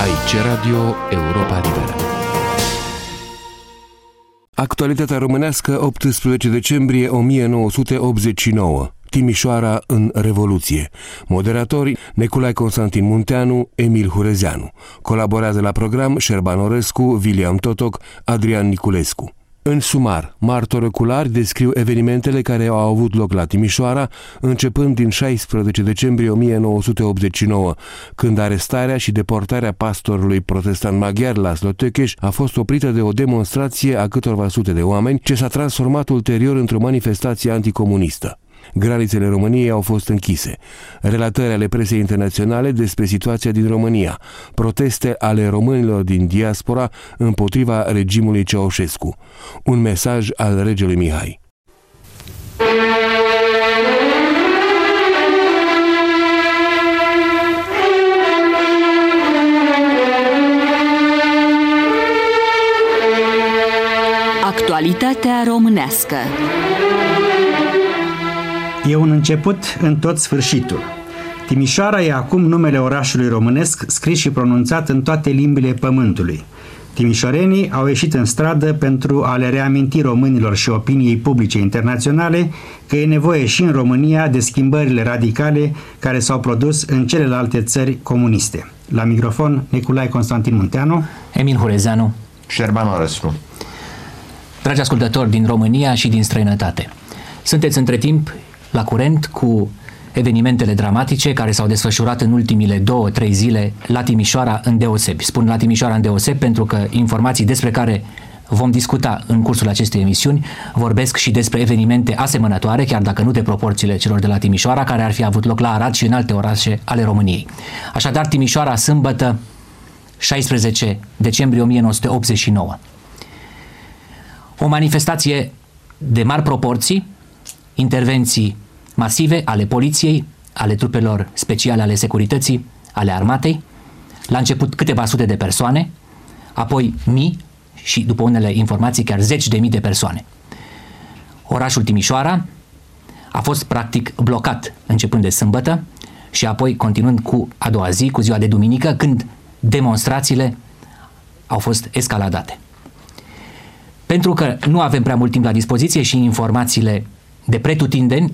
Aici Radio Europa Liberă. Actualitatea românească 18 decembrie 1989 Timișoara în Revoluție. Moderatori Neculai Constantin Munteanu, Emil Hurezeanu. Colaborează la program Șerban Orescu, William Totoc, Adrian Niculescu. În sumar, martori oculari descriu evenimentele care au avut loc la Timișoara începând din 16 decembrie 1989, când arestarea și deportarea pastorului protestant maghiar la Tökeș a fost oprită de o demonstrație a câtorva sute de oameni ce s-a transformat ulterior într-o manifestație anticomunistă. Granițele României au fost închise. Relatări ale presei internaționale despre situația din România. Proteste ale românilor din diaspora împotriva regimului Ceaușescu. Un mesaj al regelui Mihai. Actualitatea românească E un început în tot sfârșitul. Timișoara e acum numele orașului românesc scris și pronunțat în toate limbile pământului. Timișorenii au ieșit în stradă pentru a le reaminti românilor și opiniei publice internaționale că e nevoie și în România de schimbările radicale care s-au produs în celelalte țări comuniste. La microfon, Nicolae Constantin Munteanu, Emil Hurezeanu, Șerban Orescu. Dragi ascultători din România și din străinătate, sunteți între timp la curent cu evenimentele dramatice care s-au desfășurat în ultimile două, trei zile la Timișoara în deosebi. Spun la Timișoara în deosebi pentru că informații despre care vom discuta în cursul acestei emisiuni vorbesc și despre evenimente asemănătoare, chiar dacă nu de proporțiile celor de la Timișoara, care ar fi avut loc la Arad și în alte orașe ale României. Așadar, Timișoara, sâmbătă, 16 decembrie 1989. O manifestație de mari proporții, intervenții masive ale poliției, ale trupelor speciale ale securității, ale armatei, la început câteva sute de persoane, apoi mii și după unele informații chiar zeci de mii de persoane. Orașul Timișoara a fost practic blocat începând de sâmbătă și apoi continuând cu a doua zi, cu ziua de duminică, când demonstrațiile au fost escaladate. Pentru că nu avem prea mult timp la dispoziție și informațiile de pretutindeni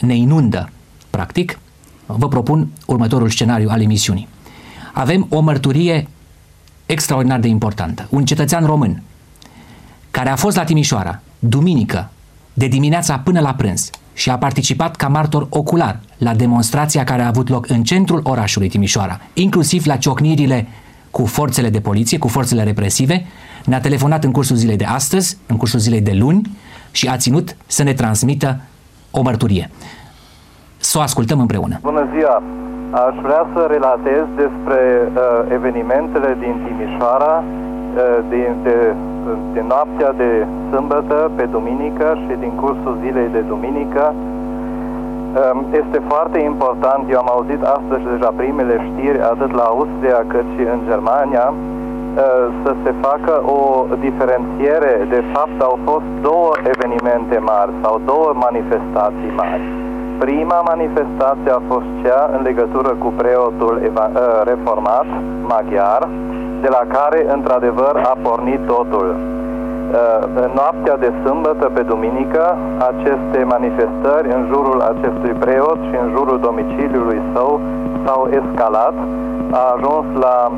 ne inundă, practic, vă propun următorul scenariu al emisiunii. Avem o mărturie extraordinar de importantă. Un cetățean român care a fost la Timișoara, duminică, de dimineața până la prânz și a participat ca martor ocular la demonstrația care a avut loc în centrul orașului Timișoara, inclusiv la ciocnirile cu forțele de poliție, cu forțele represive, ne-a telefonat în cursul zilei de astăzi, în cursul zilei de luni, și a ținut să ne transmită o mărturie. Să o ascultăm împreună. Bună ziua! Aș vrea să relatez despre uh, evenimentele din Timișoara uh, din, de, de noaptea de sâmbătă pe duminică și din cursul zilei de duminică. Uh, este foarte important, eu am auzit astăzi deja primele știri atât la Austria cât și în Germania, Uh, să se facă o diferențiere. De fapt, au fost două evenimente mari sau două manifestații mari. Prima manifestație a fost cea în legătură cu preotul uh, reformat maghiar, de la care, într-adevăr, a pornit totul. Uh, în noaptea de sâmbătă pe duminică, aceste manifestări în jurul acestui preot și în jurul domiciliului său s-au escalat, a ajuns la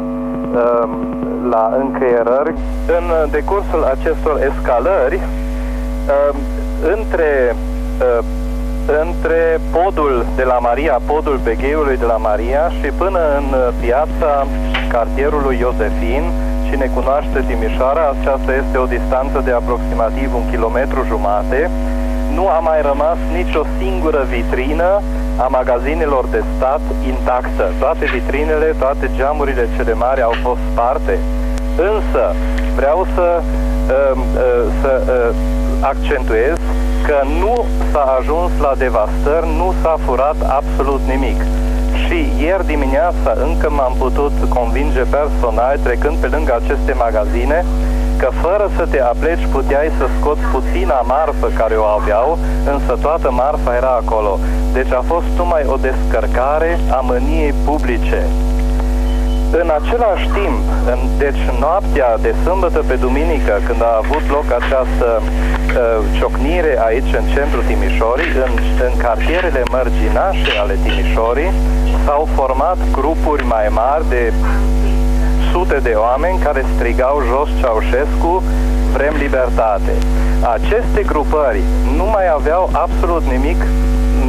la încăierări. În decursul acestor escalări, uh, între, uh, între podul de la Maria, podul Begheiului de la Maria și până în piața cartierului Iosefin, cine cunoaște Timișoara, aceasta este o distanță de aproximativ un kilometru jumate, nu a mai rămas nicio singură vitrină a magazinelor de stat intactă. Toate vitrinele, toate geamurile cele mari au fost sparte. Însă, vreau să, uh, uh, să uh, accentuez că nu s-a ajuns la devastări, nu s-a furat absolut nimic. Și ieri dimineața încă m-am putut convinge personal, trecând pe lângă aceste magazine, că fără să te apleci puteai să scoți puțina marfă care o aveau, însă toată marfa era acolo. Deci a fost numai o descărcare a mâniei publice. în același timp, în, deci noaptea de sâmbătă pe duminică, când a avut loc această uh, ciocnire aici în centrul Timișorii, în, în cartierele mărginașe ale Timișorii, s-au format grupuri mai mari de sute de oameni care strigau jos Ceaușescu, vrem libertate. Aceste grupări nu mai aveau absolut nimic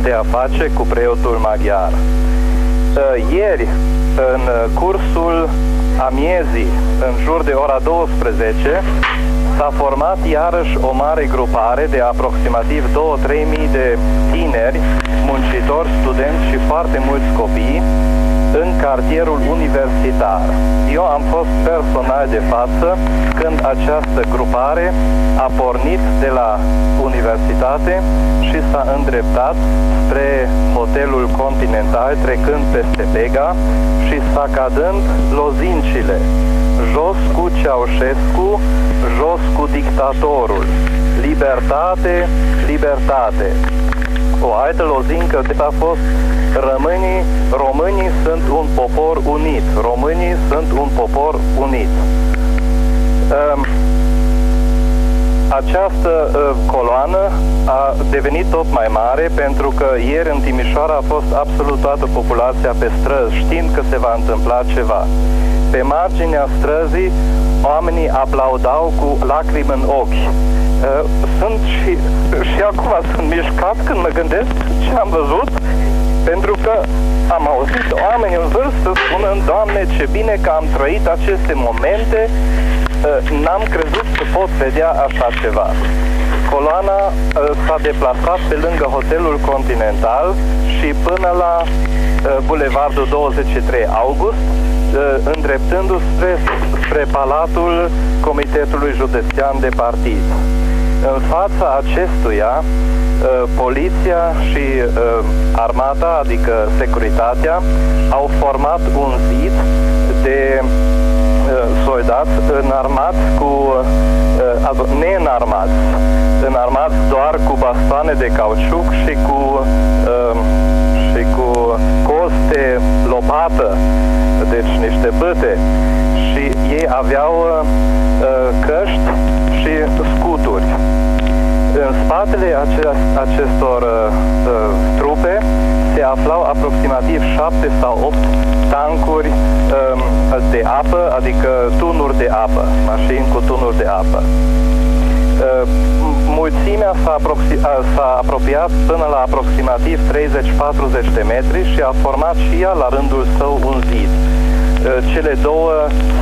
de a face cu preotul maghiar. Uh, ieri, în cursul amiezii, în jur de ora 12, s-a format iarăși o mare grupare de aproximativ 2-3 mii de tineri, muncitori, studenți și foarte mulți copii în cartierul universitar. Eu am fost personal de față când această grupare a pornit de la universitate și s-a îndreptat spre hotelul Continental, trecând peste Bega și sacadând lozincile. Jos cu Ceaușescu, jos cu dictatorul. Libertate, libertate. O altă lozincă a fost Rămânii, românii sunt un popor unit. Românii sunt un popor unit. Um, această uh, coloană a devenit tot mai mare pentru că ieri în Timișoara a fost absolut toată populația pe străzi, știind că se va întâmpla ceva. Pe marginea străzii, oamenii aplaudau cu lacrimi în ochi. Uh, sunt și, și acum sunt mișcat când mă gândesc ce am văzut pentru că am auzit oameni în vârstă spunând, Doamne, ce bine că am trăit aceste momente, ă, n-am crezut că pot vedea așa ceva. Coloana ă, s-a deplasat pe lângă hotelul Continental și până la ă, Bulevardul 23 August, îndreptându-se spre, spre Palatul Comitetului Județean de Partid. În fața acestuia, Uh, poliția și uh, armata, adică securitatea, au format un zid de uh, soldați înarmați cu neînarmați, înarmați doar cu bastoane de cauciuc și cu și cu coste lopată, deci niște băte și ei aveau căști și scuturi în spatele acestor uh, uh, trupe se aflau aproximativ 7 sau 8 tancuri um, de apă, adică tunuri de apă, mașini cu tunuri de apă. Uh, mulțimea s-a, aproxi- s-a apropiat până la aproximativ 30-40 de metri și a format și ea la rândul său un zid. Uh, cele două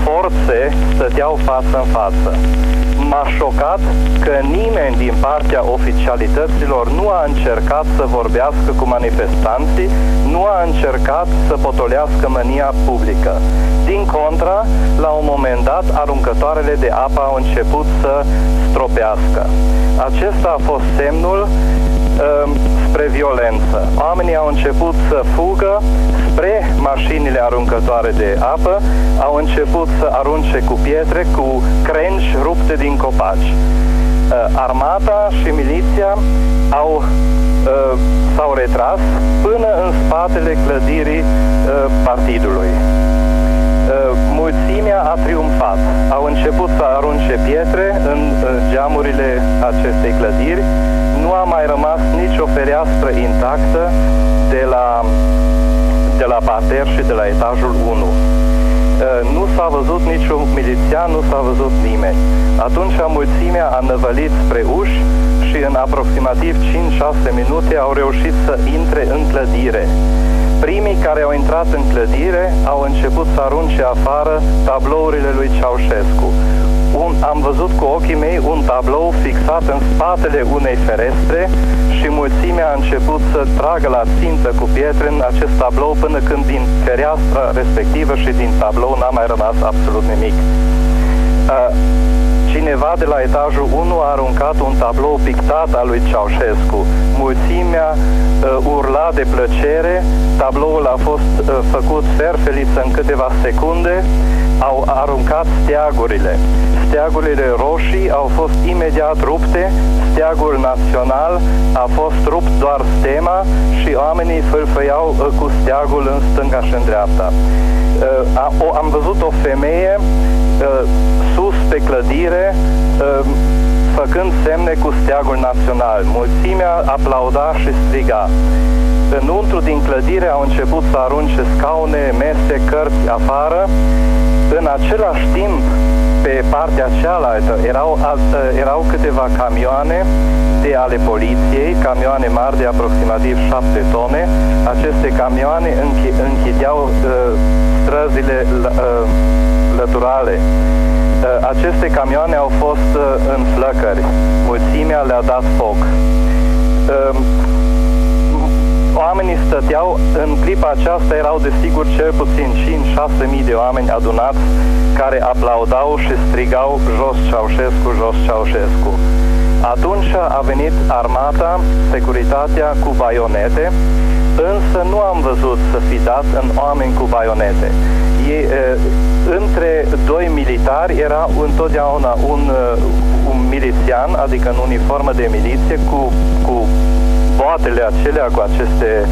forțe stăteau față în față m-a șocat că nimeni din partea oficialităților nu a încercat să vorbească cu manifestanții, nu a încercat să potolească mânia publică. Din contra, la un moment dat, aruncătoarele de apă au început să stropească. Acesta a fost semnul uh, spre violență. Oamenii au început să fugă spre mașinile aruncătoare de apă, au început să arunce cu pietre, cu crengi rupte din copaci. Uh, armata și miliția au uh, s-au retras până în spatele clădirii uh, partidului. Mulțimea a triumfat. Au început să arunce pietre în geamurile acestei clădiri. Nu a mai rămas nicio fereastră intactă de la, de la pater și de la etajul 1. Nu s-a văzut niciun milițian, nu s-a văzut nimeni. Atunci mulțimea a năvălit spre uși și în aproximativ 5-6 minute au reușit să intre în clădire. Primii care au intrat în clădire au început să arunce afară tablourile lui Ceaușescu. Un, am văzut cu ochii mei un tablou fixat în spatele unei ferestre și mulțimea a început să tragă la țintă cu pietre în acest tablou până când din fereastra respectivă și din tablou n-a mai rămas absolut nimic. Uh, cineva de la etajul 1 a aruncat un tablou pictat al lui Ceaușescu. Mulțimea uh, urla de plăcere, tabloul a fost uh, făcut ferfeliță în câteva secunde, au aruncat steagurile. Steagurile roșii au fost imediat rupte, steagul național a fost rupt doar stema și oamenii fâlfăiau uh, cu steagul în stânga și în dreapta. Uh, am văzut o femeie uh, sus pe clădire făcând semne cu steagul național. Mulțimea aplauda și striga. Înăuntru din clădire au început să arunce scaune, mese, cărți afară. În același timp, pe partea cealaltă erau, erau câteva camioane de ale poliției, camioane mari de aproximativ 7 tone. Aceste camioane închideau uh, străzile uh, lăturale. Uh, aceste camioane au fost uh, în flăcări. Mulțimea le-a dat foc. Uh, oamenii stăteau, în clipa aceasta erau desigur cel puțin 5-6 mii de oameni adunați care aplaudau și strigau jos Ceaușescu, jos Ceaușescu. Atunci a venit armata, securitatea cu baionete, însă nu am văzut să fi dat în oameni cu baionete. Ei, între doi militari era întotdeauna un, un milițian, adică în uniformă de miliție, cu, cu boatele acelea cu aceste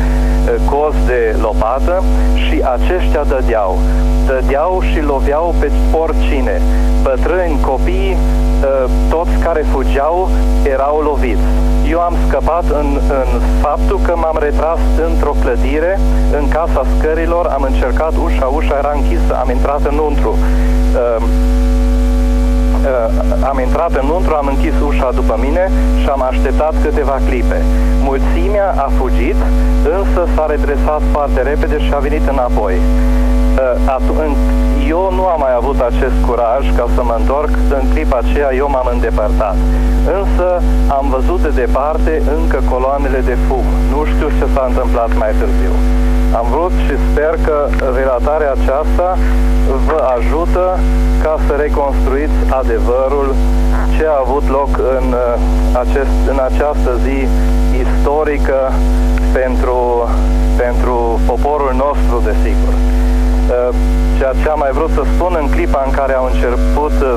cozi de lopată și aceștia dădeau. Dădeau și loveau pe oricine. Bătrâni, copii, toți care fugeau erau loviți. Eu am scăpat în, în faptul că m-am retras într-o clădire, în casa scărilor, am încercat ușa, ușa era închisă, am intrat înăuntru. Uh, uh, am intrat înăuntru, am închis ușa după mine și am așteptat câteva clipe. Mulțimea a fugit, însă s-a redresat foarte repede și a venit înapoi. Uh, eu nu am mai avut acest curaj ca să mă întorc, în clipa aceea eu m-am îndepărtat. Însă am văzut de departe încă coloanele de fum. Nu știu ce s-a întâmplat mai târziu. Am vrut și sper că relatarea aceasta vă ajută ca să reconstruiți adevărul ce a avut loc în, uh, acest, în această zi istorică pentru, pentru poporul nostru, desigur. Uh, ceea ce am mai vrut să spun în clipa în care au început uh,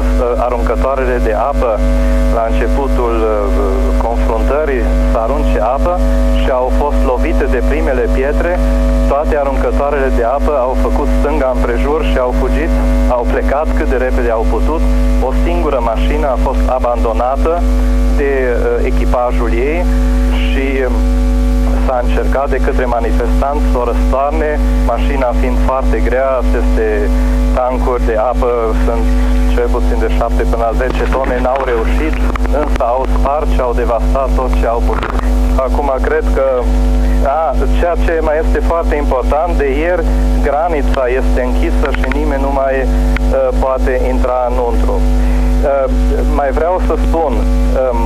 aruncătoarele de apă la începutul confruntării să arunce apă și au fost lovite de primele pietre, toate aruncătoarele de apă au făcut stânga împrejur și au fugit, au plecat cât de repede au putut. O singură mașină a fost abandonată de uh, echipajul ei și s-a încercat de către manifestanți să o răstoarne, mașina fiind foarte grea, aceste tancuri de apă sunt cel puțin de 7 până la 10 tone, n-au reușit, însă au spart și au devastat tot ce au putut. Acum cred că a, ceea ce mai este foarte important, de ieri granița este închisă și nimeni nu mai uh, poate intra înăuntru. Uh, mai vreau să spun, uh,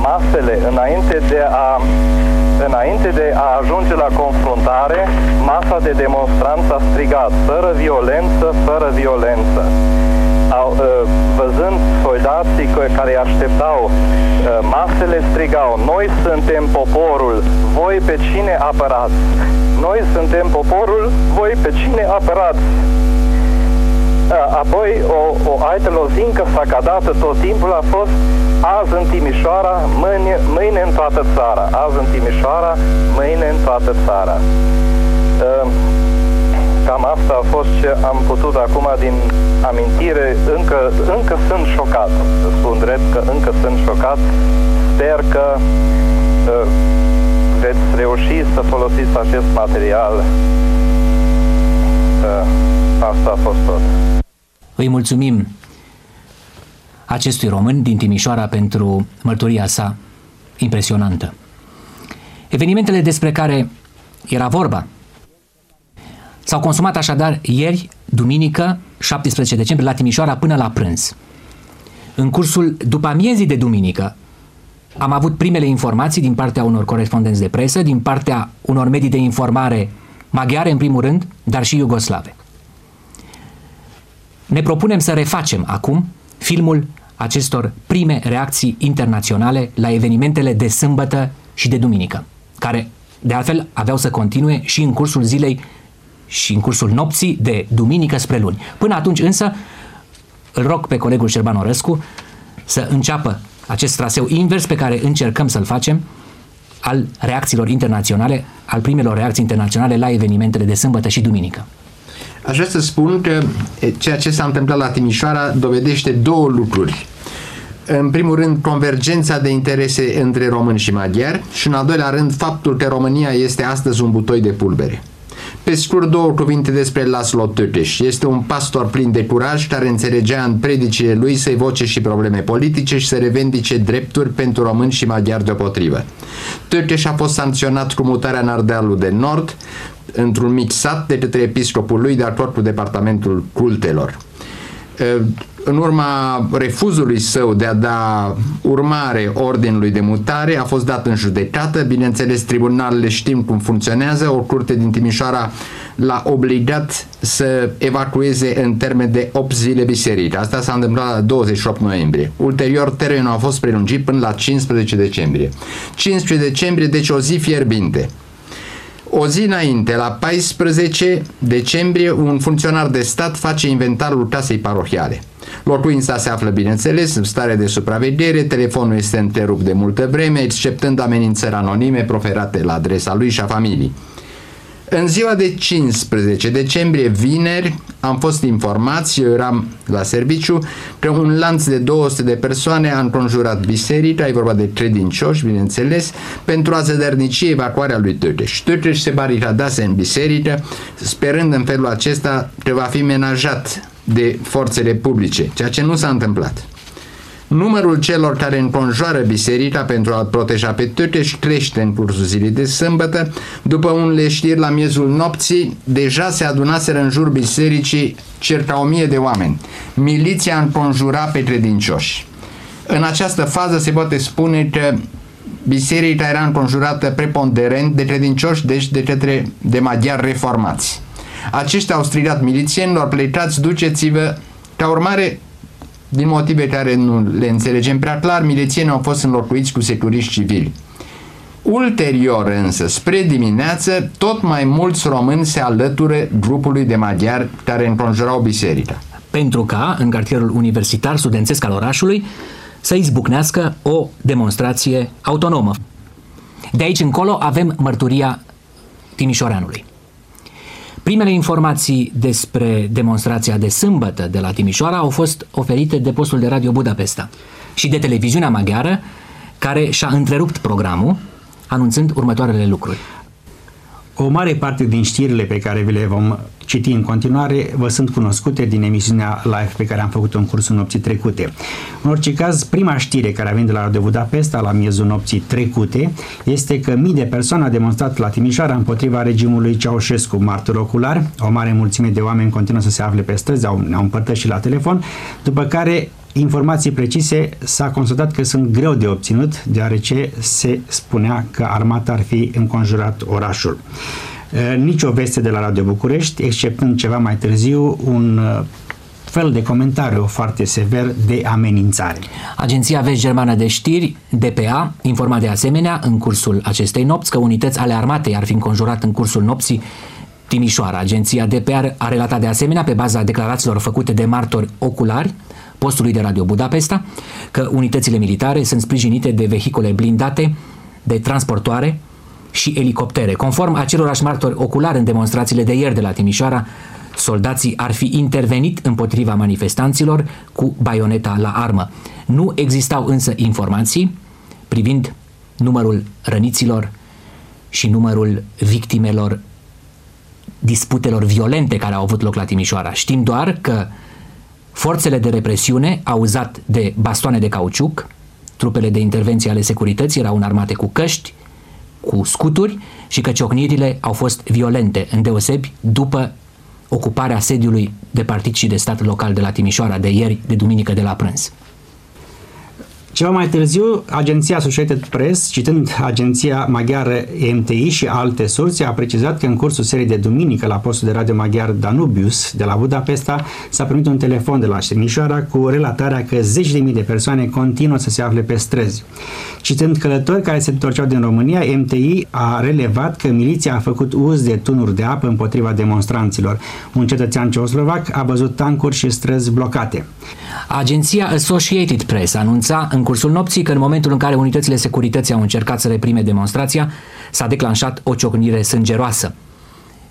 masele înainte de a înainte de a ajunge la confruntare, masa de demonstranți a strigat, fără violență, fără violență. Au, ă, văzând soldații care așteptau, ă, masele strigau, noi suntem poporul, voi pe cine apărați? Noi suntem poporul, voi pe cine apărați? Apoi, o, o altă lozincă sacadată tot timpul a fost azi în Timișoara, mâine, mâine în toată țara. Azi în Timișoara, mâine în toată țara. Cam asta a fost ce am putut acum din amintire. Încă, încă sunt șocat, spun drept că încă sunt șocat. Sper că veți reuși să folosiți acest material. Asta a fost tot. Îi mulțumim acestui român din Timișoara pentru mărturia sa impresionantă. Evenimentele despre care era vorba s-au consumat așadar ieri, duminică, 17 decembrie, la Timișoara până la prânz. În cursul după amiezii de duminică am avut primele informații din partea unor corespondenți de presă, din partea unor medii de informare maghiare în primul rând, dar și iugoslave. Ne propunem să refacem acum filmul acestor prime reacții internaționale la evenimentele de sâmbătă și de duminică, care de altfel aveau să continue și în cursul zilei și în cursul nopții de duminică spre luni. Până atunci însă îl rog pe colegul Șerban Orescu să înceapă acest traseu invers pe care încercăm să-l facem al reacțiilor internaționale, al primelor reacții internaționale la evenimentele de sâmbătă și duminică. Aș vrea să spun că ceea ce s-a întâmplat la Timișoara dovedește două lucruri. În primul rând, convergența de interese între români și maghiari și, în al doilea rând, faptul că România este astăzi un butoi de pulbere. Pe scurt, două cuvinte despre Laszlo Töteș. Este un pastor plin de curaj care înțelegea în predicile lui să evoce și probleme politice și să revendice drepturi pentru români și maghiari deopotrivă. Töteș a fost sancționat cu mutarea în Ardealul de Nord, într-un mic sat de către episcopul lui de acord cu departamentul cultelor în urma refuzului său de a da urmare ordinului de mutare, a fost dat în judecată. Bineînțeles, tribunalele știm cum funcționează. O curte din Timișoara l-a obligat să evacueze în termen de 8 zile biserica. Asta s-a întâmplat la 28 noiembrie. Ulterior, termenul a fost prelungit până la 15 decembrie. 15 decembrie, deci o zi fierbinte. O zi înainte, la 14 decembrie, un funcționar de stat face inventarul casei parohiale. Locuința se află, bineînțeles, în stare de supraveghere, telefonul este întrerupt de multă vreme, exceptând amenințări anonime proferate la adresa lui și a familiei. În ziua de 15 decembrie, vineri, am fost informați, eu eram la serviciu, că un lanț de 200 de persoane a înconjurat biserica, e vorba de credincioși, bineînțeles, pentru a zădărnici evacuarea lui Tăteș. Tăteș se baricadase în biserică, sperând în felul acesta că va fi menajat de forțele publice, ceea ce nu s-a întâmplat. Numărul celor care înconjoară biserica pentru a proteja pe Tăteș crește în cursul zilei de sâmbătă. După un leștir la miezul nopții, deja se adunaseră în jur bisericii circa o mie de oameni. Miliția înconjura pe credincioși. În această fază se poate spune că biserica era înconjurată preponderent de credincioși, deci de către de maghiari reformați. Aceștia au strigat milițienilor, plecați, duceți-vă. Ca urmare, din motive care nu le înțelegem prea clar, milițienii au fost înlocuiți cu securiști civili. Ulterior însă, spre dimineață, tot mai mulți români se alătură grupului de maghiari care înconjurau biserica. Pentru ca, în cartierul universitar studențesc al orașului, să izbucnească o demonstrație autonomă. De aici încolo avem mărturia Timișoreanului. Primele informații despre demonstrația de sâmbătă de la Timișoara au fost oferite de postul de radio Budapesta și de televiziunea maghiară, care și-a întrerupt programul, anunțând următoarele lucruri. O mare parte din știrile pe care vi le vom citi în continuare vă sunt cunoscute din emisiunea live pe care am făcut-o în cursul nopții trecute. În orice caz, prima știre care a venit de la Radio Budapesta la miezul nopții trecute este că mii de persoane au demonstrat la Timișoara împotriva regimului Ceaușescu, martor ocular. O mare mulțime de oameni continuă să se afle pe străzi, au, ne-au împărtășit la telefon, după care informații precise s-a constatat că sunt greu de obținut, deoarece se spunea că armata ar fi înconjurat orașul. Nici o veste de la Radio București, exceptând ceva mai târziu un fel de comentariu foarte sever de amenințare. Agenția Vest Germană de Știri, DPA, informa de asemenea în cursul acestei nopți că unități ale armatei ar fi înconjurat în cursul nopții Timișoara. Agenția DPA a relatat de asemenea, pe baza declarațiilor făcute de martori oculari, postului de radio Budapesta, că unitățile militare sunt sprijinite de vehicule blindate, de transportoare și elicoptere. Conform acelorași martori oculari în demonstrațiile de ieri de la Timișoara, soldații ar fi intervenit împotriva manifestanților cu baioneta la armă. Nu existau însă informații privind numărul răniților și numărul victimelor disputelor violente care au avut loc la Timișoara. Știm doar că Forțele de represiune au uzat de bastoane de cauciuc, trupele de intervenție ale securității erau înarmate cu căști, cu scuturi și că ciocnirile au fost violente, îndeosebi după ocuparea sediului de partid și de stat local de la Timișoara de ieri, de duminică de la prânz. Ceva mai târziu, agenția Associated Press, citând agenția maghiară MTI și alte surse, a precizat că în cursul serii de duminică la postul de radio maghiar Danubius de la Budapesta s-a primit un telefon de la Timișoara cu relatarea că zeci de mii de persoane continuă să se afle pe străzi. Citând călători care se întorceau din România, MTI a relevat că miliția a făcut uz de tunuri de apă împotriva demonstranților. Un cetățean ceoslovac a văzut tancuri și străzi blocate. Agenția Associated Press anunța în cursul nopții că în momentul în care unitățile securității au încercat să reprime demonstrația, s-a declanșat o ciocnire sângeroasă.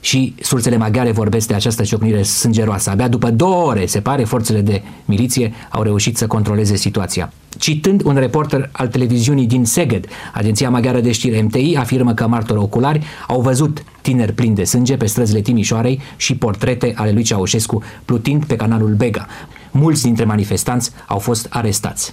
Și sursele maghiare vorbesc de această ciocnire sângeroasă. Abia după două ore, se pare, forțele de miliție au reușit să controleze situația. Citând un reporter al televiziunii din Seged, agenția maghiară de știri MTI afirmă că martori oculari au văzut tineri plini de sânge pe străzile Timișoarei și portrete ale lui Ceaușescu plutind pe canalul Bega. Mulți dintre manifestanți au fost arestați.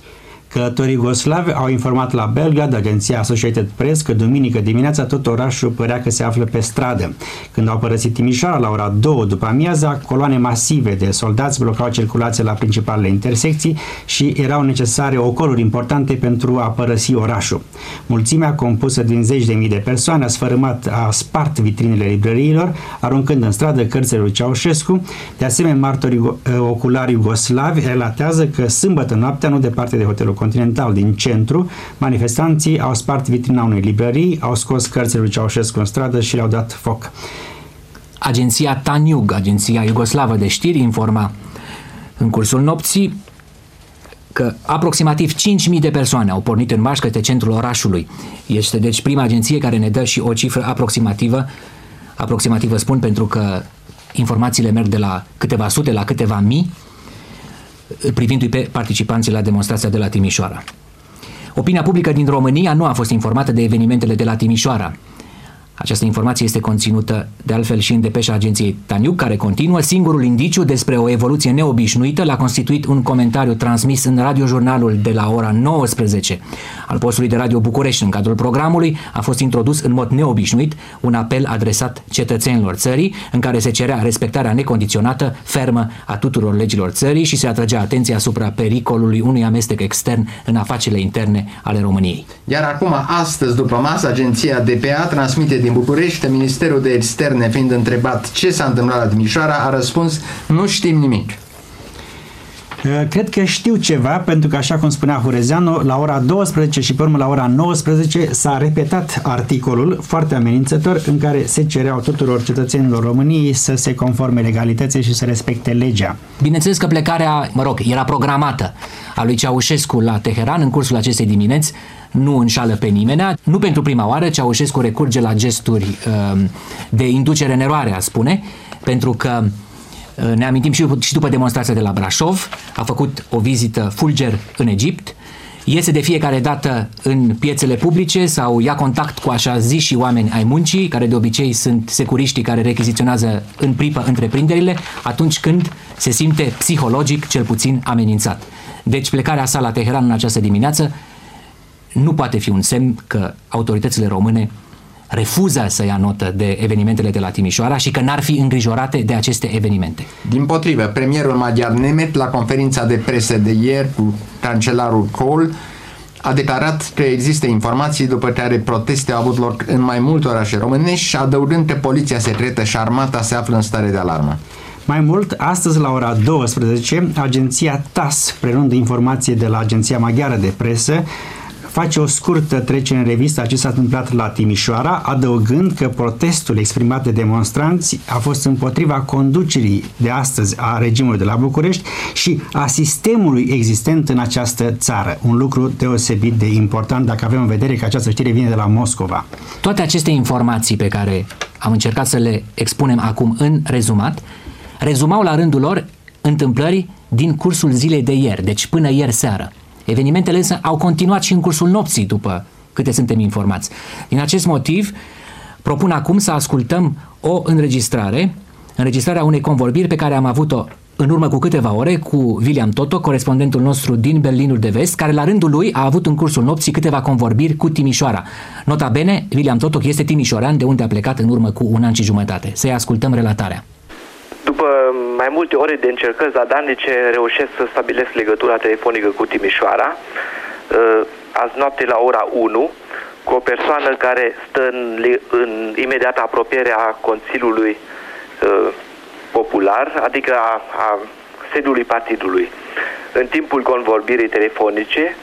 Călătorii Goslavi au informat la Belgrad, agenția Associated Press, că duminică dimineața tot orașul părea că se află pe stradă. Când au părăsit Timișoara la ora 2 după amiaza, coloane masive de soldați blocau circulația la principalele intersecții și erau necesare ocoluri importante pentru a părăsi orașul. Mulțimea compusă din zeci de mii de persoane a sfărâmat, a spart vitrinele librăriilor, aruncând în stradă cărțile lui Ceaușescu. De asemenea, martorii oculari iugoslavi relatează că sâmbătă noaptea, nu departe de hotelul Continental din centru, manifestanții au spart vitrina unei librării, au scos cărțile lui Ceaușescu în stradă și le-au dat foc. Agenția Taniug, agenția iugoslavă de știri, informa în cursul nopții că aproximativ 5.000 de persoane au pornit în marș către centrul orașului. Este deci prima agenție care ne dă și o cifră aproximativă, aproximativă spun pentru că informațiile merg de la câteva sute la câteva mii, privindu-i pe participanții la demonstrația de la Timișoara. Opinia publică din România nu a fost informată de evenimentele de la Timișoara. Această informație este conținută de altfel și în depeșa agenției Taniuc, care continuă. Singurul indiciu despre o evoluție neobișnuită l-a constituit un comentariu transmis în radiojurnalul de la ora 19 al postului de radio București. În cadrul programului a fost introdus în mod neobișnuit un apel adresat cetățenilor țării, în care se cerea respectarea necondiționată, fermă a tuturor legilor țării și se atragea atenția asupra pericolului unui amestec extern în afacerile interne ale României. Iar acum, astăzi, după masă, agenția DPA transmite din din București, Ministerul de Externe fiind întrebat ce s-a întâmplat la Timișoara, a răspuns nu știm nimic. Uh, cred că știu ceva, pentru că, așa cum spunea Hurezeanu, la ora 12 și pe urmă la ora 19 s-a repetat articolul foarte amenințător în care se cereau tuturor cetățenilor României să se conforme legalității și să respecte legea. Bineînțeles că plecarea, mă rog, era programată a lui Ceaușescu la Teheran în cursul acestei dimineți, nu înșală pe nimeni. Nu pentru prima oară Ceaușescu recurge la gesturi uh, de inducere în eroare, a spune, pentru că uh, ne amintim și, și după demonstrația de la Brașov, a făcut o vizită fulger în Egipt, iese de fiecare dată în piețele publice sau ia contact cu așa zi și oameni ai muncii, care de obicei sunt securiștii care rechiziționează în pripă întreprinderile, atunci când se simte psihologic cel puțin amenințat. Deci plecarea sa la Teheran în această dimineață nu poate fi un semn că autoritățile române refuză să ia notă de evenimentele de la Timișoara și că n-ar fi îngrijorate de aceste evenimente. Din potrivă, premierul maghiar Nemet, la conferința de presă de ieri cu cancelarul Kohl, a declarat că există informații după care proteste au avut loc în mai multe orașe românești și adăugând că poliția secretă și armata se află în stare de alarmă. Mai mult, astăzi la ora 12, agenția TAS, prelunând informație de la Agenția Maghiară de Presă, face o scurtă trecere în revistă a ce s-a întâmplat la Timișoara, adăugând că protestul exprimat de demonstranți a fost împotriva conducerii de astăzi a regimului de la București și a sistemului existent în această țară. Un lucru deosebit de important dacă avem în vedere că această știre vine de la Moscova. Toate aceste informații pe care am încercat să le expunem acum în rezumat, rezumau la rândul lor întâmplări din cursul zilei de ieri, deci până ieri seară. Evenimentele însă au continuat și în cursul nopții, după câte suntem informați. Din acest motiv, propun acum să ascultăm o înregistrare, înregistrarea unei convorbiri pe care am avut-o în urmă cu câteva ore cu William Toto, corespondentul nostru din Berlinul de Vest, care la rândul lui a avut în cursul nopții câteva convorbiri cu Timișoara. Nota bene, William Toto este timișorean de unde a plecat în urmă cu un an și jumătate. Să-i ascultăm relatarea. După mai multe ore de încercări zadarnice, reușesc să stabilesc legătura telefonică cu Timișoara. uh, azi noapte la ora 1 cu o persoană care stă în, în imediată apropiere a Consiliului uh, Popular, adică a, a sediului partidului. În timpul convorbirii telefonice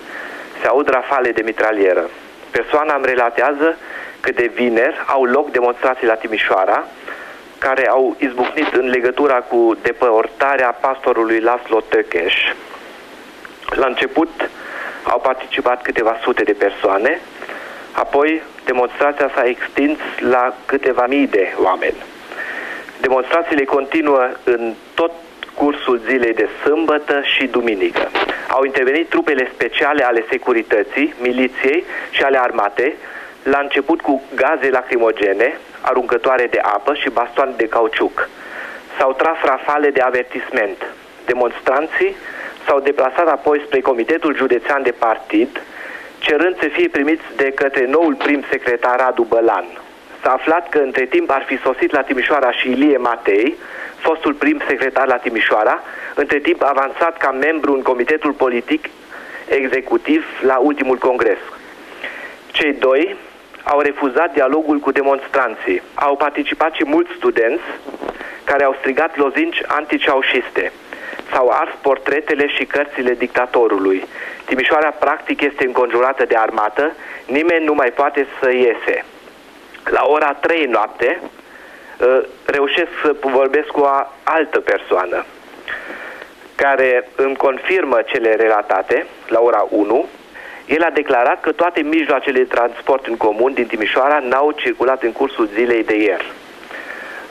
se aud rafale de mitralieră. Persoana îmi relatează că de vineri au loc demonstrații la Timișoara, care au izbucnit în legătura cu depărtarea pastorului Laslo Tăcheș. La început au participat câteva sute de persoane, apoi demonstrația s-a extins la câteva mii de oameni. Demonstrațiile continuă în tot cursul zilei de sâmbătă și duminică. Au intervenit trupele speciale ale securității, miliției și ale armatei, la început cu gaze lacrimogene, aruncătoare de apă și bastoane de cauciuc. S-au tras rafale de avertisment. Demonstranții s-au deplasat apoi spre Comitetul Județean de Partid, cerând să fie primiți de către noul prim secretar Radu Bălan. S-a aflat că între timp ar fi sosit la Timișoara și Ilie Matei, fostul prim secretar la Timișoara, între timp avansat ca membru în Comitetul Politic Executiv la ultimul congres. Cei doi au refuzat dialogul cu demonstranții. Au participat și mulți studenți care au strigat lozinci anticeaușiste. S-au ars portretele și cărțile dictatorului. Timișoara practic este înconjurată de armată, nimeni nu mai poate să iese. La ora 3 noapte ă, reușesc să vorbesc cu o altă persoană care îmi confirmă cele relatate la ora 1 el a declarat că toate mijloacele de transport în comun din Timișoara n-au circulat în cursul zilei de ieri.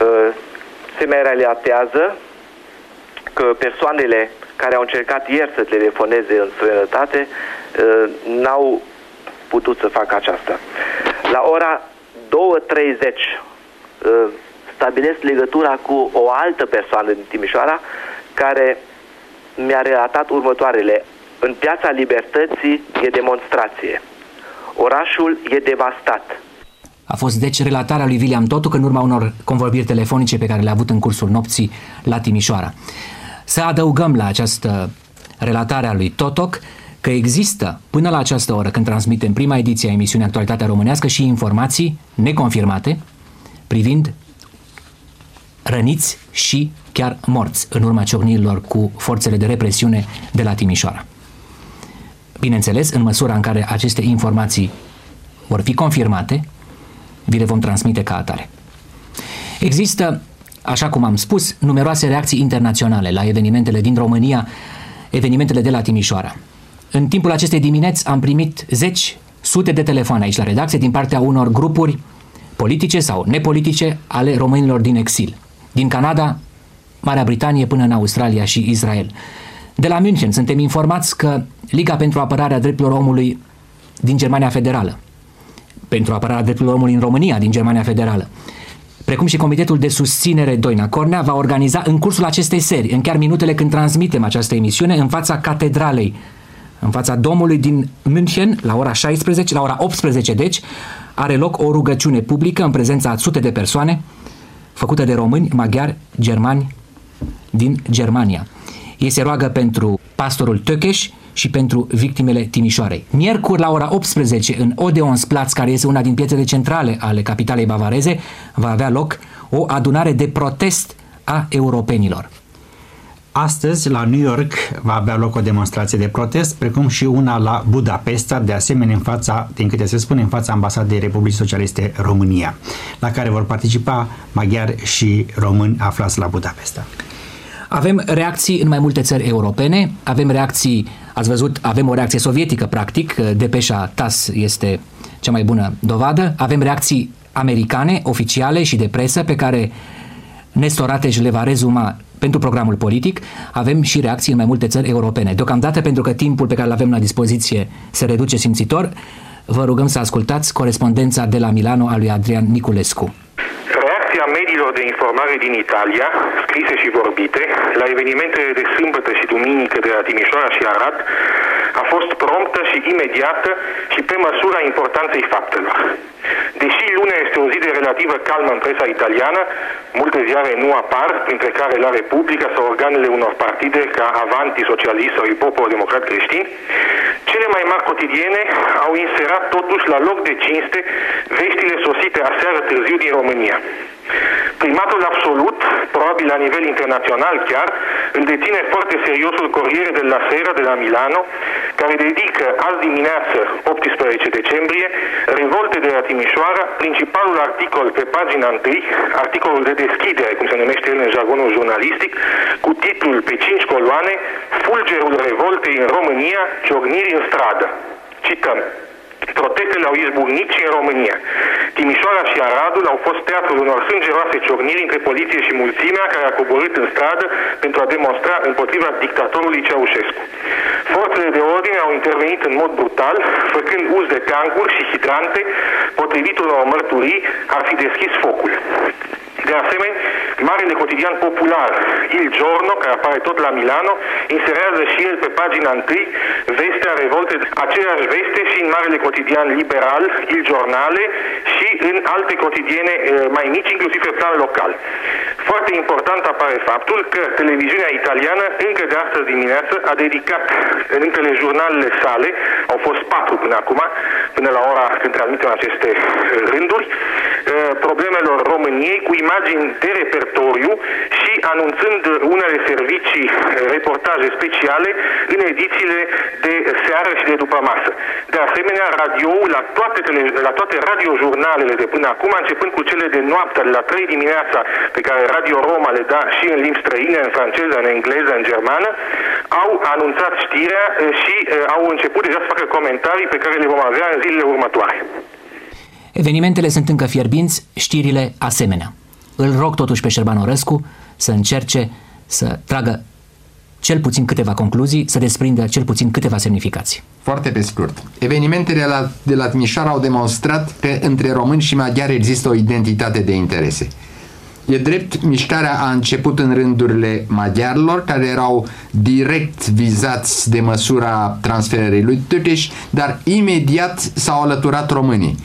Uh, se mai relatează că persoanele care au încercat ieri să telefoneze în străinătate uh, n-au putut să facă aceasta. La ora 2.30 uh, stabilesc legătura cu o altă persoană din Timișoara care mi-a relatat următoarele. În piața Libertății e demonstrație. Orașul e devastat. A fost deci relatarea lui William Totu în urma unor convorbiri telefonice pe care le-a avut în cursul nopții la Timișoara. Să adăugăm la această relatare a lui Totoc că există până la această oră când transmitem prima ediție a emisiunii Actualitatea Românească și informații neconfirmate privind răniți și chiar morți în urma ciocnirilor cu forțele de represiune de la Timișoara. Bineînțeles, în măsura în care aceste informații vor fi confirmate, vi le vom transmite ca atare. Există, așa cum am spus, numeroase reacții internaționale la evenimentele din România, evenimentele de la Timișoara. În timpul acestei dimineți am primit zeci, sute de telefoane aici la redacție din partea unor grupuri politice sau nepolitice ale românilor din exil. Din Canada, Marea Britanie până în Australia și Israel. De la München. Suntem informați că Liga pentru apărarea drepturilor omului din Germania Federală, pentru apărarea drepturilor omului în România din Germania Federală, precum și Comitetul de Susținere Doina Cornea, va organiza în cursul acestei serii, în chiar minutele când transmitem această emisiune, în fața catedralei, în fața domului din München, la ora 16, la ora 18, deci, are loc o rugăciune publică în prezența a sute de persoane, făcută de români, maghiari, germani din Germania. Ei se roagă pentru pastorul Tökeș și pentru victimele Timișoarei. Miercuri la ora 18 în Odeonsplatz, care este una din piețele centrale ale capitalei bavareze, va avea loc o adunare de protest a europenilor. Astăzi, la New York, va avea loc o demonstrație de protest, precum și una la Budapesta, de asemenea în fața, din câte se spune, în fața ambasadei Republicii Socialiste România, la care vor participa maghiari și români aflați la Budapesta. Avem reacții în mai multe țări europene, avem reacții, ați văzut, avem o reacție sovietică, practic, depeșa TAS este cea mai bună dovadă, avem reacții americane, oficiale și de presă, pe care Nestor Ateș le va rezuma pentru programul politic, avem și reacții în mai multe țări europene. Deocamdată, pentru că timpul pe care îl avem la dispoziție se reduce simțitor, vă rugăm să ascultați corespondența de la Milano a lui Adrian Niculescu. Mediilor de informare din Italia, scrise și vorbite, la evenimentele de sâmbătă și duminică de la Timișoara și Arad, a fost promptă și imediată și pe măsura importanței faptelor. Deși lunea este o zi de relativă calmă în presa italiană, multe ziare nu apar, printre care la Republica sau organele unor partide ca Avanti Socialist sau Popolo Democrat Creștin, cele cele mai mari cotidiene au inserat totuși la loc de cinste veștile sosite aseară târziu din România. Primatul absolut, probabil la nivel internațional chiar, îl deține foarte seriosul Corriere della Sera de la Milano, care dedică azi dimineață, 18 decembrie, revolte de la Timișoara, principalul articol pe pagina 1, articolul de deschidere, cum se numește el în jargonul jurnalistic, cu titlul pe 5 coloane, Fulgerul revoltei în România, ciorniri în stradă. Cităm. Protestele au izbucnit și în România. Timișoara și Aradul au fost teatrul unor sângeroase ciocniri între poliție și mulțimea care a coborât în stradă pentru a demonstra împotriva dictatorului Ceaușescu. Forțele de ordine au intervenit în mod brutal, făcând uz de tancuri și hidrante, potrivit unor mărturii, ar fi deschis focul. De asemenea, marele cotidian popular Il Giorno, care apare tot la Milano, inserează și el pe pagina 1 vestea revolte, aceeași veste și în marele cotidian liberal, Il Giornale, și în alte cotidiene eh, mai mici, inclusiv pe plan local. Foarte important apare faptul că televiziunea italiană încă de astăzi dimineață a dedicat între jurnalele sale, au fost patru până acum, până la ora când transmitem aceste eh, rânduri, eh, problemelor României cu imagini de repertoriu și anunțând unele servicii, reportaje speciale în edițiile de seară și de după masă. De asemenea, radioul la toate, tele, la toate radiojurnalele de până acum, începând cu cele de noapte, la 3 dimineața, pe care Radio Roma le da și în limbi străine, în franceză, în engleză, în germană, au anunțat știrea și au început deja să facă comentarii pe care le vom avea în zilele următoare. Evenimentele sunt încă fierbinți, știrile asemenea. Îl rog totuși pe Șerban Orescu să încerce să tragă cel puțin câteva concluzii, să desprindă cel puțin câteva semnificații. Foarte pe scurt. Evenimentele de la, de la Timișoara au demonstrat că între români și maghiari există o identitate de interese. E drept, mișcarea a început în rândurile maghiarilor, care erau direct vizați de măsura transferării lui Tăteș, dar imediat s-au alăturat românii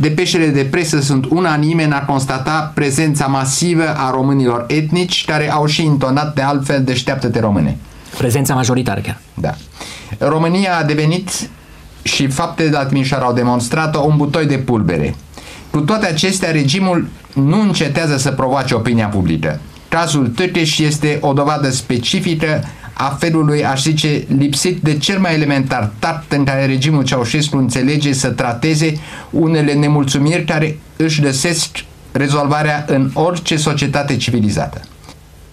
depeșele de presă sunt unanime în a constata prezența masivă a românilor etnici care au și intonat de altfel deșteaptă-te române. Prezența majoritară chiar. Da. România a devenit și faptele de la Timișoara au demonstrat-o un butoi de pulbere. Cu toate acestea, regimul nu încetează să provoace opinia publică. Cazul Tăteș este o dovadă specifică a felului, aș zice, lipsit de cel mai elementar tact în care regimul Ceaușescu înțelege să trateze unele nemulțumiri care își găsesc rezolvarea în orice societate civilizată.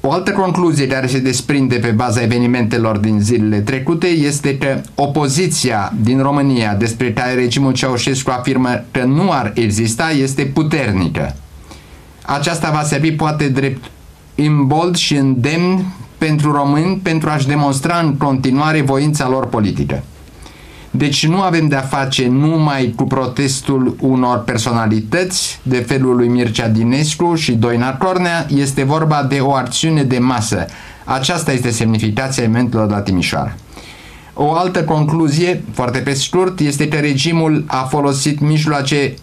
O altă concluzie care se desprinde pe baza evenimentelor din zilele trecute este că opoziția din România despre care regimul Ceaușescu afirmă că nu ar exista este puternică. Aceasta va servi poate drept imbold și îndemn pentru români pentru a-și demonstra în continuare voința lor politică. Deci nu avem de-a face numai cu protestul unor personalități de felul lui Mircea Dinescu și Doina Cornea, este vorba de o acțiune de masă. Aceasta este semnificația evenimentelor de la Timișoara. O altă concluzie, foarte pe scurt, este că regimul a folosit mijloace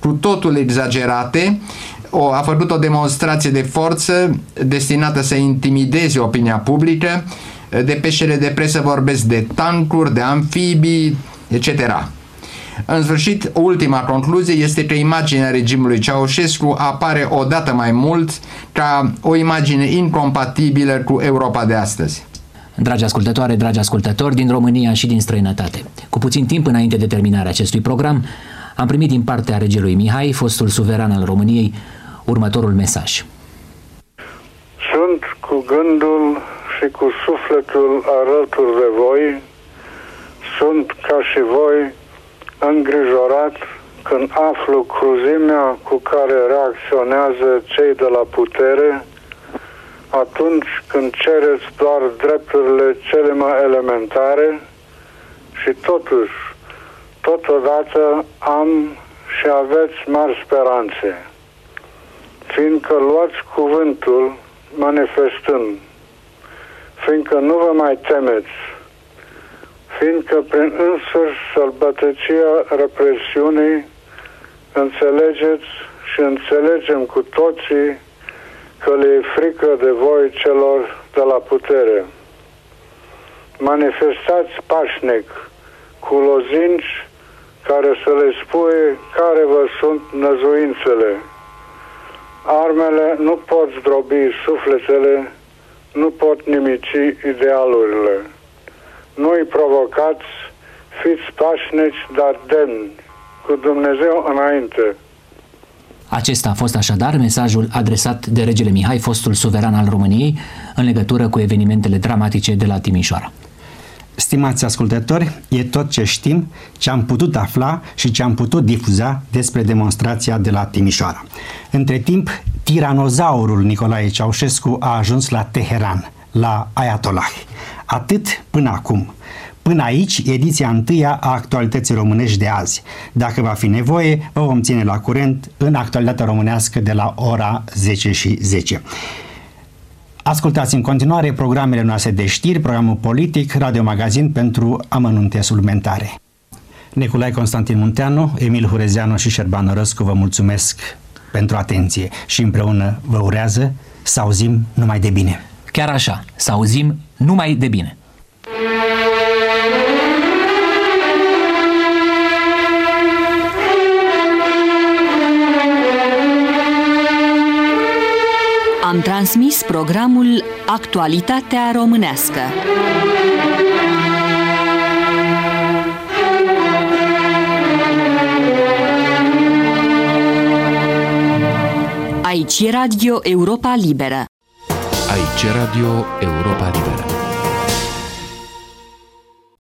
cu totul exagerate o, a făcut o demonstrație de forță destinată să intimideze opinia publică. De peșele de presă vorbesc de tancuri, de amfibii, etc. În sfârșit, ultima concluzie este că imaginea regimului Ceaușescu apare odată mai mult ca o imagine incompatibilă cu Europa de astăzi. Dragi ascultătoare, dragi ascultători din România și din străinătate, cu puțin timp înainte de terminarea acestui program, am primit din partea regelui Mihai, fostul suveran al României, următorul mesaj. Sunt cu gândul și cu sufletul alături de voi, sunt ca și voi îngrijorat când aflu cruzimea cu care reacționează cei de la putere. Atunci când cereți doar drepturile cele mai elementare și totuși, totodată am și aveți mari speranțe fiindcă luați cuvântul manifestând, fiindcă nu vă mai temeți, fiindcă prin însuși sălbătăcia represiunii înțelegeți și înțelegem cu toții că le e frică de voi celor de la putere. manifestați pașnic cu lozinci care să le spui care vă sunt năzuințele. Armele nu pot zdrobi sufletele, nu pot nimici idealurile. Nu-i provocați, fiți pașnici, dar demni, cu Dumnezeu înainte. Acesta a fost așadar mesajul adresat de regele Mihai, fostul suveran al României, în legătură cu evenimentele dramatice de la Timișoara. Stimați ascultători, e tot ce știm, ce am putut afla și ce am putut difuza despre demonstrația de la Timișoara. Între timp, tiranozaurul Nicolae Ceaușescu a ajuns la Teheran, la Ayatollah. Atât până acum. Până aici, ediția întâia a actualității românești de azi. Dacă va fi nevoie, vă vom ține la curent în actualitatea românească de la ora 10 și 10. Ascultați în continuare programele noastre de știri, programul politic, Radio Magazin pentru amănunte suplimentare. Neculai Constantin Munteanu, Emil Hurezeanu și Șerban Răscu vă mulțumesc pentru atenție și împreună vă urează să auzim numai de bine. Chiar așa, să auzim numai de bine. Am transmis programul Actualitatea Românească. Aici e Radio Europa Liberă. Aici Radio Europa Liberă.